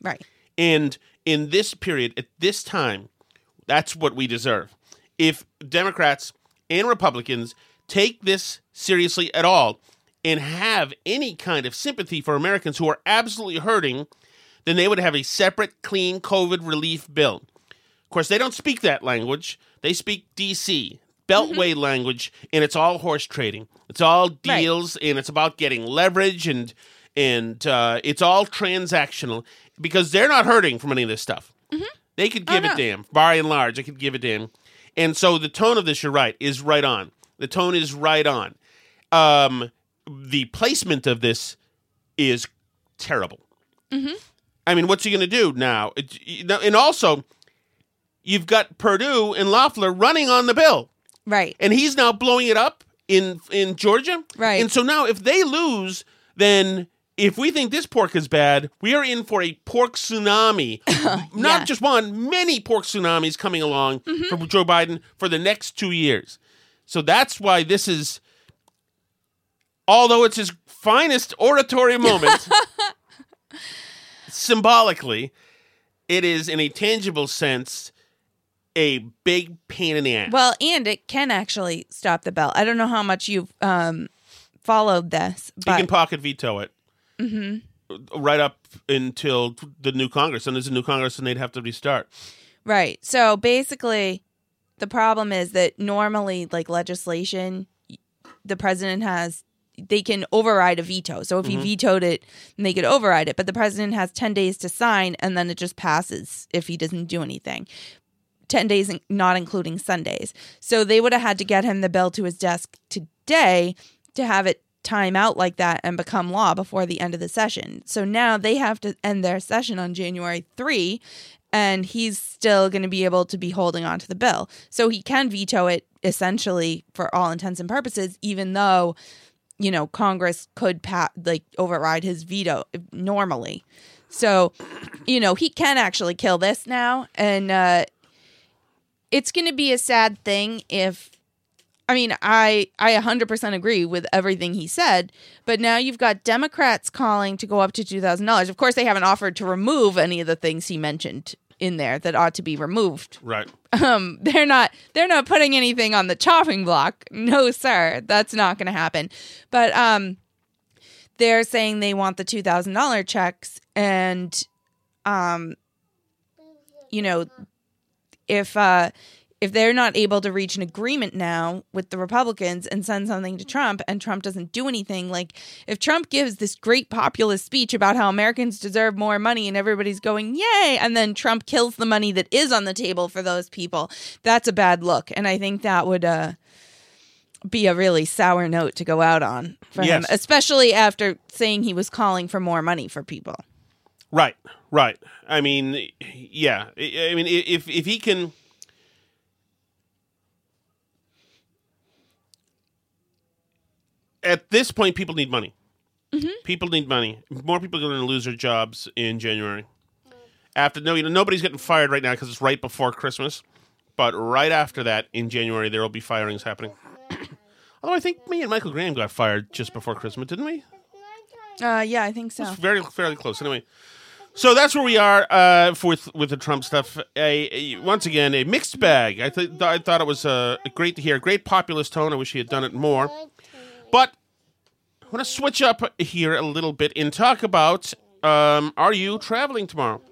Right. And in this period, at this time, that's what we deserve. If Democrats and Republicans take this seriously at all and have any kind of sympathy for Americans who are absolutely hurting, then they would have a separate, clean COVID relief bill. Of course, they don't speak that language. They speak DC, Beltway language, and it's all horse trading. It's all deals, and it's about getting leverage, and and uh, it's all transactional because they're not hurting from any of this stuff. They could give Oh, a damn. By and large, they could give a damn. And so the tone of this, you're right, is right on. The tone is right on. Um, the placement of this is terrible. I mean, what's he going to do now? It, and also, you've got Perdue and Loeffler running on the bill, Right. and he's now blowing it up in in Georgia. Right. And so now if they lose, then if we think this pork is bad, we are in for a pork tsunami. Not Yeah. just one, many pork tsunamis coming along Mm-hmm. for Joe Biden for the next two years. So that's why this is, although it's his finest oratory moment, symbolically, it is in a tangible sense a big pain in the ass. Well, and it can actually stop the bill. I don't know how much you've um, followed this, but can pocket veto it. Mm-hmm. Right up until the new Congress. And there's a new Congress and they'd have to restart. Right. So basically, the problem is that normally, like legislation, the president has they can override a veto. So if he mm-hmm. vetoed it, then they could override it. But the president has ten days to sign, and then it just passes if he doesn't do anything. Ten days, not including Sundays. So they would have had to get him the bill to his desk today to have it time out like that and become law before the end of the session. So now they have to end their session on January 3 and he's still going to be able to be holding on to the bill. So he can veto it essentially for all intents and purposes even though you know Congress could like override his veto normally. So, you know, he can actually kill this now and uh it's going to be a sad thing if I mean, I I 100% agree with everything he said, but now you've got Democrats calling to go up to $2,000. Of course, they haven't offered to remove any of the things he mentioned in there that ought to be removed. Right. Um, they're not they're not putting anything on the chopping block. No, sir, that's not going to happen. But um, they're saying they want the two thousand dollar checks, and um, you know, if uh, if they're not able to reach an agreement now with the Republicans and send something to Trump, and Trump doesn't do anything, like if Trump gives this great populist speech about how Americans deserve more money and everybody's going yay, and then Trump kills the money that is on the table for those people, that's a bad look, and I think that would uh be a really sour note to go out on for him, especially after saying he was calling for more money for people. Right, right. I mean, yeah. I I mean, if if he can, at this point, people need money. People need money. More people are going to lose their jobs in January. After no, you know, nobody's getting fired right now because it's right before Christmas. But right after that, in January, there will be firings happening. Although I think me and Michael Graham got fired just before Christmas, didn't we? Uh, yeah, I think so. It's very fairly close. Anyway, so that's where we are uh, with with the Trump stuff. A, a- once again a mixed bag. I th- I thought it was uh, great to hear. Great populist tone. I wish he had done it more. But I want to switch up here a little bit and talk about: um, Are you traveling tomorrow?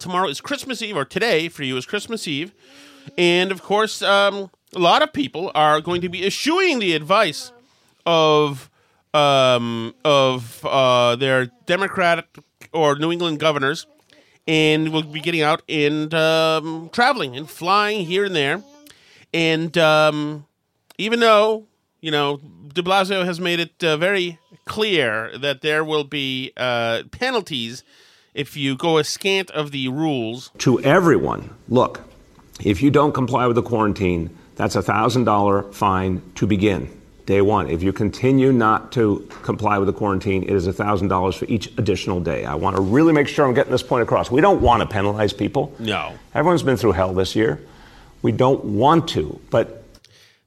Tomorrow is Christmas Eve, or today for you is Christmas Eve, and of course, um, a lot of people are going to be eschewing the advice of um, of uh, their Democratic or New England governors, and will be getting out and um, traveling and flying here and there. And um, even though you know De Blasio has made it uh, very clear that there will be uh, penalties if you go askant of the rules. to everyone look, if you don't comply with the quarantine, that's a $1,000 fine to begin. Day one. If you continue not to comply with the quarantine, it is $1,000 for each additional day. I want to really make sure I'm getting this point across. We don't want to penalize people. No. Everyone's been through hell this year. We don't want to, but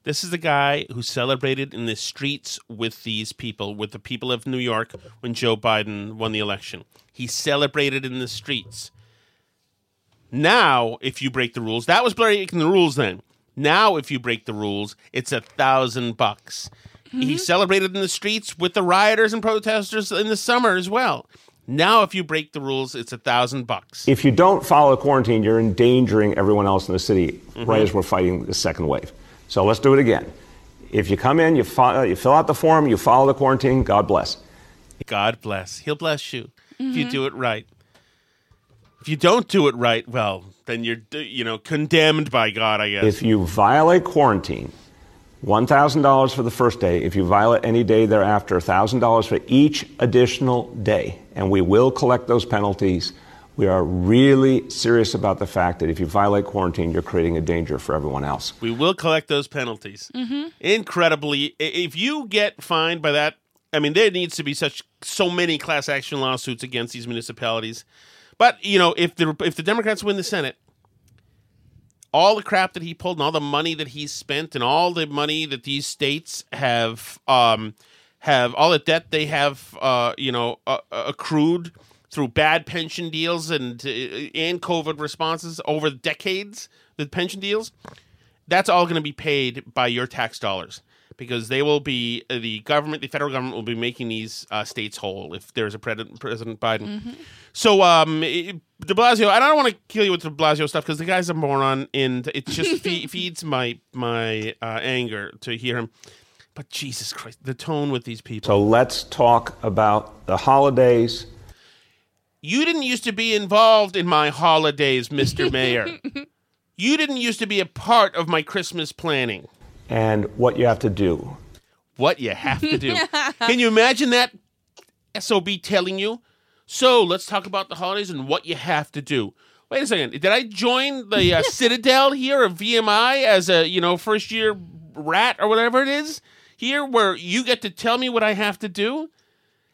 This is the guy who celebrated in the streets with these people, with the people of New York when Joe Biden won the election. He celebrated in the streets. Now, if you break the rules, that was breaking the rules then. Now, if you break the rules, it's a thousand bucks. He mm-hmm. celebrated in the streets with the rioters and protesters in the summer as well. Now, if you break the rules, it's a thousand bucks. if you don't follow quarantine, you're endangering everyone else in the city right mm-hmm. as we're fighting the second wave. So let's do it again. If you come in, you, fo- uh, you fill out the form, you follow the quarantine, God bless. God bless. He'll bless you if you mm-hmm. do it right. If you don't do it right, well, then you're you know condemned by God, I guess. If you violate quarantine, $1,000 for the first day. If you violate any day thereafter, $1,000 for each additional day. And we will collect those penalties We are really serious about the fact that if you violate quarantine, you're creating a danger for everyone else. We will collect those penalties. Mm-hmm. Incredibly, if you get fined by that, I mean, there needs to be such so many class action lawsuits against these municipalities. But you know, if the if the Democrats win the Senate, all the crap that he pulled and all the money that he spent and all the money that these states have um, have all the debt they have uh, you know uh, accrued through bad pension deals and uh, and COVID responses over decades, the pension deals, that's all going to be paid by your tax dollars because they will be uh, the government, the federal government will be making these uh, states whole if there's a President President Biden. Mm-hmm. So, um, De Blasio, I don't want to kill you with De Blasio stuff because the guy's a moron, and it just fe- feeds my my uh, anger to hear him. But Jesus Christ, the tone with these people. So let's talk about the holidays you didn't used to be involved in my holidays, Mr. Mayor. you didn't used to be a part of my Christmas planning. And what you have to do. What you have to do. Can you imagine that SOB telling you? So let's talk about the holidays and what you have to do. Wait a second. Did I join the uh, Citadel here of VMI as a, you know, first year rat or whatever it is here where you get to tell me what I have to do?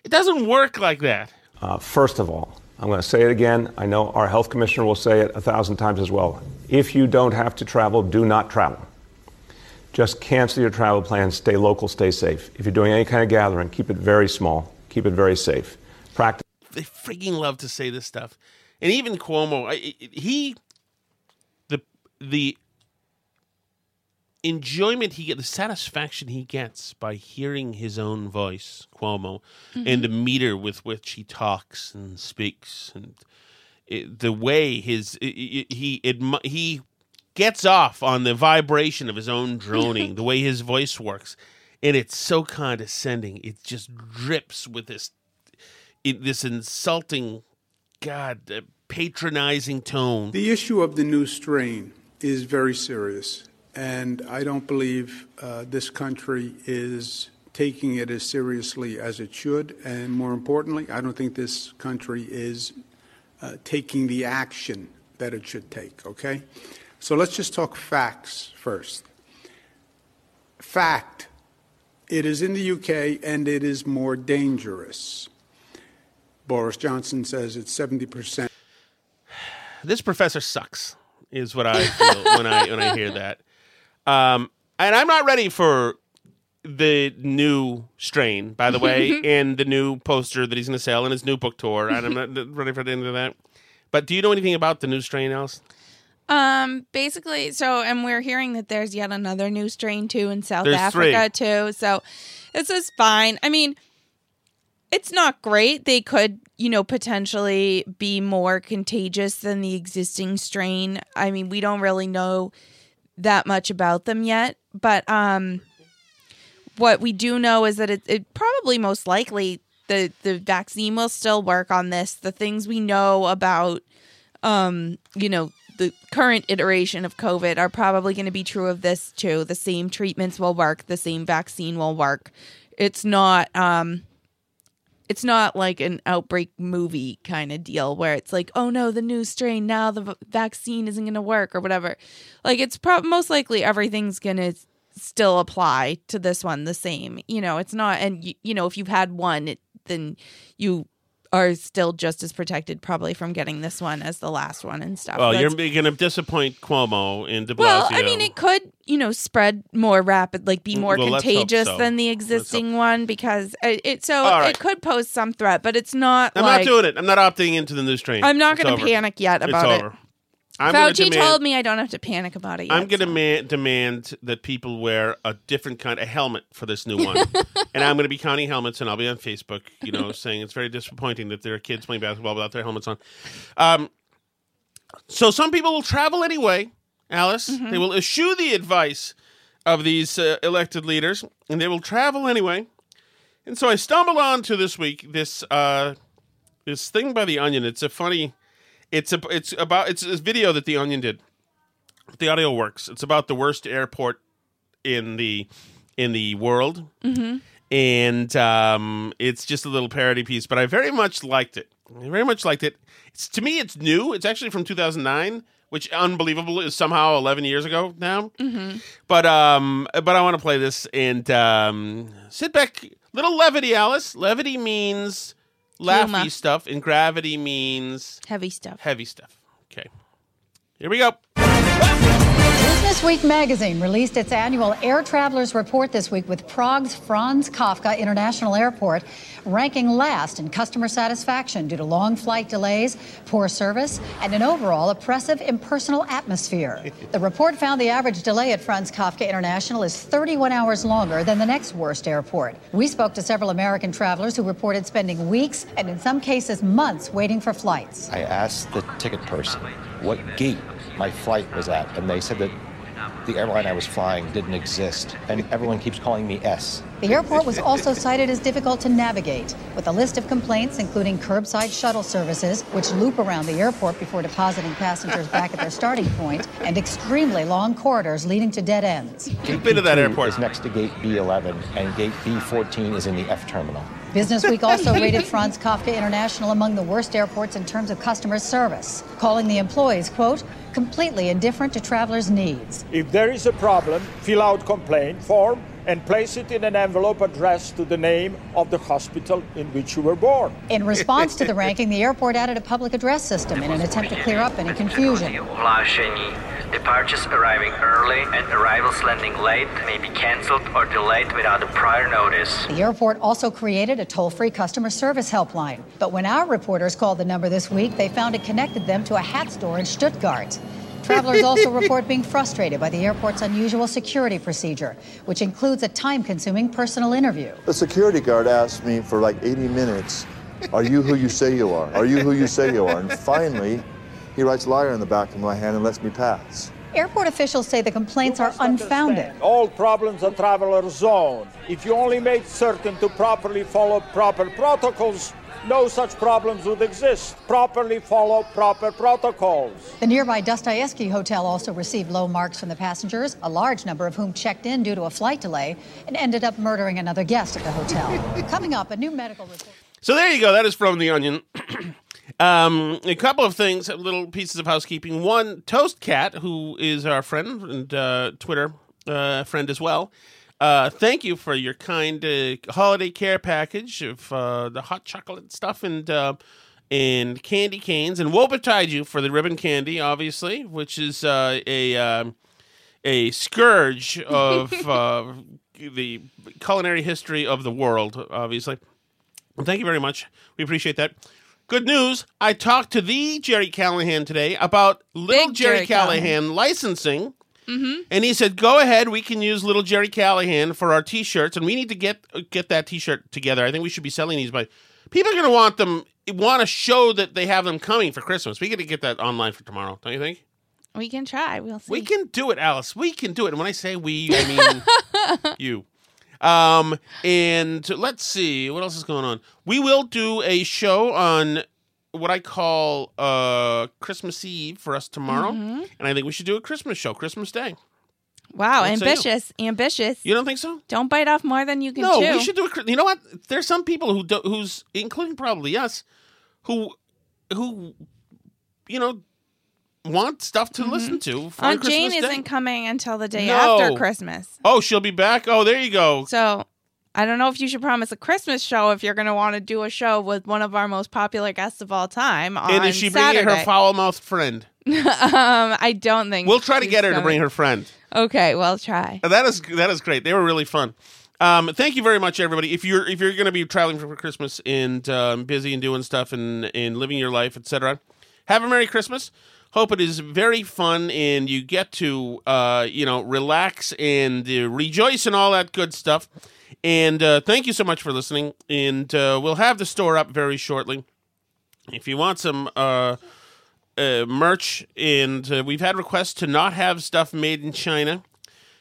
It doesn't work like that. Uh, first of all, I'm going to say it again. I know our health commissioner will say it a thousand times as well. If you don't have to travel, do not travel. Just cancel your travel plans, stay local, stay safe. If you're doing any kind of gathering, keep it very small, keep it very safe. Practice. They freaking love to say this stuff. And even Cuomo, he, the, the enjoyment he gets, the satisfaction he gets by hearing his own voice, Cuomo, mm-hmm. and the meter with which he talks and speaks, and it, the way his it, he it, he gets off on the vibration of his own droning, the way his voice works, and it's so condescending. It just drips with this this insulting, God, uh, patronizing tone. The issue of the new strain is very serious. And I don't believe uh, this country is taking it as seriously as it should. And more importantly, I don't think this country is uh, taking the action that it should take, okay? So let's just talk facts first. Fact it is in the UK and it is more dangerous. Boris Johnson says it's 70%. This professor sucks, is what I feel when I when I hear that. Um, and I'm not ready for the new strain, by the way, and the new poster that he's going to sell in his new book tour. And I'm not ready for the end of that. But do you know anything about the new strain, Alice? Um, basically, so and we're hearing that there's yet another new strain too in South there's Africa three. too. So this is fine. I mean, it's not great. They could, you know, potentially be more contagious than the existing strain. I mean, we don't really know that much about them yet, but um, what we do know is that it, it probably most likely the the vaccine will still work on this. The things we know about, um, you know, the current iteration of COVID are probably going to be true of this too. The same treatments will work. The same vaccine will work. It's not um, it's not like an outbreak movie kind of deal where it's like, oh no, the new strain now the v- vaccine isn't going to work or whatever. Like it's pro- most likely everything's going to still apply to this one the same. You know, it's not and y- you know, if you've had one, it, then you are still just as protected probably from getting this one as the last one and stuff. Well, That's, you're going to disappoint Cuomo and De Blasio. Well, I mean, it could, you know, spread more rapid, like be mm, more well, contagious so. than the existing one because it, it so right. it could pose some threat, but it's not. I'm like, not doing it. I'm not opting into the new strain. I'm not going to panic yet about it. I'm Fauci demand, told me I don't have to panic about it. Yet, I'm going to so. demand that people wear a different kind of helmet for this new one, and I'm going to be counting helmets, and I'll be on Facebook, you know, saying it's very disappointing that there are kids playing basketball without their helmets on. Um, so some people will travel anyway, Alice. Mm-hmm. They will eschew the advice of these uh, elected leaders, and they will travel anyway. And so I stumbled on to this week this uh, this thing by the Onion. It's a funny it's a, it's about it's a video that the Onion did. The audio works. It's about the worst airport in the in the world, mm-hmm. and um, it's just a little parody piece. But I very much liked it. I very much liked it. It's to me, it's new. It's actually from 2009, which unbelievable is somehow 11 years ago now. Mm-hmm. But um, but I want to play this and um, sit back. Little levity, Alice. Levity means laughy Humor. stuff, and gravity means Heavy stuff. heavy stuff. Okay, here we go. Business Week magazine released its annual Air Travelers Report this week with Prague's Franz Kafka International Airport ranking last in customer satisfaction due to long flight delays, poor service, and an overall oppressive, impersonal atmosphere. The report found the average delay at Franz Kafka International is 31 hours longer than the next worst airport. We spoke to several American travelers who reported spending weeks and in some cases months waiting for flights. I asked the ticket person what gate my flight was at, and they said that the airline I was flying didn't exist, and everyone keeps calling me S. The airport was also cited as difficult to navigate, with a list of complaints including curbside shuttle services, which loop around the airport before depositing passengers back at their starting point, and extremely long corridors leading to dead ends. Gate been to that B2 airport. is next to gate B11, and gate B14 is in the F terminal. Business Week also rated Franz Kafka International among the worst airports in terms of customer service, calling the employees, quote, completely indifferent to travelers' needs. If there is a problem, fill out complaint form and place it in an envelope addressed to the name of the hospital in which you were born. In response to the ranking, the airport added a public address system in an attempt to clear up any confusion. Departures arriving early and arrivals landing late may be cancelled or delayed without a prior notice. The airport also created a toll free customer service helpline. But when our reporters called the number this week, they found it connected them to a hat store in Stuttgart. Travelers also report being frustrated by the airport's unusual security procedure, which includes a time consuming personal interview. The security guard asked me for like 80 minutes, Are you who you say you are? Are you who you say you are? And finally, he writes liar in the back of my hand and lets me pass. Airport officials say the complaints are unfounded. All problems are traveler's own. If you only made certain to properly follow proper protocols, no such problems would exist. Properly follow proper protocols. The nearby Dostoevsky Hotel also received low marks from the passengers, a large number of whom checked in due to a flight delay and ended up murdering another guest at the hotel. Coming up, a new medical report. So there you go. That is from the Onion. Um, a couple of things, little pieces of housekeeping. One, Toast Cat, who is our friend and uh, Twitter uh, friend as well. Uh, thank you for your kind uh, holiday care package of uh, the hot chocolate stuff and uh, and candy canes, and we'll betide you for the ribbon candy, obviously, which is uh, a um a scourge of uh, the culinary history of the world, obviously. Well, thank you very much. We appreciate that. Good news. I talked to the Jerry Callahan today about little Big Jerry, Jerry Callahan, Callahan. licensing. Mm-hmm. And he said, "Go ahead. We can use little Jerry Callahan for our T-shirts, and we need to get get that T-shirt together. I think we should be selling these. But people are going to want them, want to show that they have them coming for Christmas. We got to get that online for tomorrow. Don't you think? We can try. We'll see. We can do it, Alice. We can do it. And when I say we, I mean you. Um, and let's see what else is going on. We will do a show on what I call uh Christmas Eve for us tomorrow, Mhm. and I think we should do a Christmas show, Christmas Day. Wow, you? ambitious, ambitious. You don't think so? Don't bite off more than you can no, chew. we should do a. You know what? There's some people who do, who's including probably us, who who you know want stuff to listen to. For Aunt Christmas Jane Day. isn't coming until the day No. after Christmas. Oh, she'll be back. Oh, there you go. So I don't know if you should promise a Christmas show if you're going to want to do a show with one of our most popular guests of all time. On and is she bringing her foul mouthed friend? um, I don't think We'll try to get her to gonna- bring her friend. Okay, well, try. That is that is great. They were really fun. Um, thank you very much, everybody. If you're if you're going to be traveling for Christmas and um, busy and doing stuff and and living your life, etc., have a Merry Christmas. Hope it is very fun and you get to uh, you know relax and uh, rejoice and all that good stuff. And uh, thank you so much for listening. And uh, we'll have the store up very shortly. If you want some uh, uh, merch, and we've had requests to not have stuff made in China.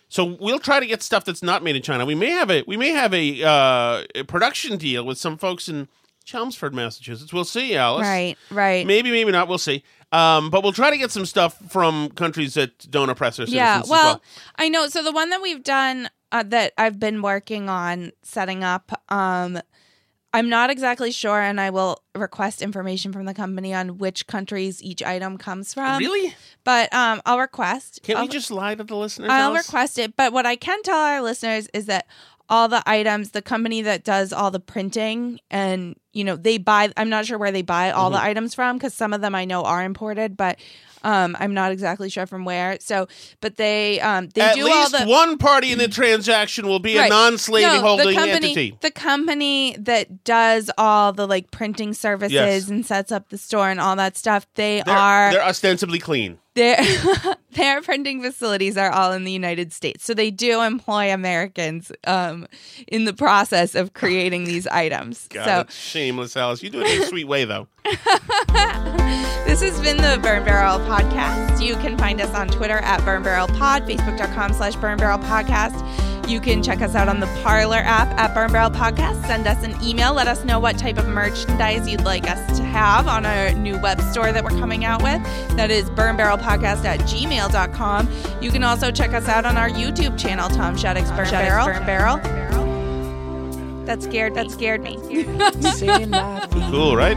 So we'll try to get stuff that's not made in China. We may have a we may have a, a production deal with some folks in Chelmsford, Massachusetts. We'll see, Alice. Right, right. Maybe, maybe not. We'll see. Um, but we'll try to get some stuff from countries that don't oppress their citizens. Yeah, as well, I know. So the one that we've done uh, that I've been working on setting up, um, I'm not exactly sure, and I will request information from the company on which countries each item comes from. Really? But um, I'll request. Can't I'll, we just lie to the listeners? I'll Alice? request it. But what I can tell our listeners is that all the items, the company that does all the printing, and you know they buy. I'm not sure where they buy all the Mhm. items from because some of them I know are imported, but um, I'm not exactly sure from where. So, but they um, they At do least all the one party in the transaction will be a non-slaveholding No, holding the company, entity. The company that does all the like printing services Yes. and sets up the store and all that stuff, they They're, are they're ostensibly clean. Their their printing facilities are all in the United States. So they do employ Americans um, in the process of creating these items. God, so shameless, Alice. You do it in a sweet way, though. This has been the Burn Barrel Podcast. You can find us on Twitter at Burn Barrel Pod, Facebook.com slash Burn Barrel Podcast. You can check us out on the Parler app at Burn Barrel Podcast. Send us an email. Let us know what type of merchandise you'd like us to have on our new web store that we're coming out with. That is burnbarrelpodcast at gmail.com. You can also check us out on our YouTube channel, Tom Shattuck's Burn Barrel. Burn Barrel. That scared that scared me. Cool, right?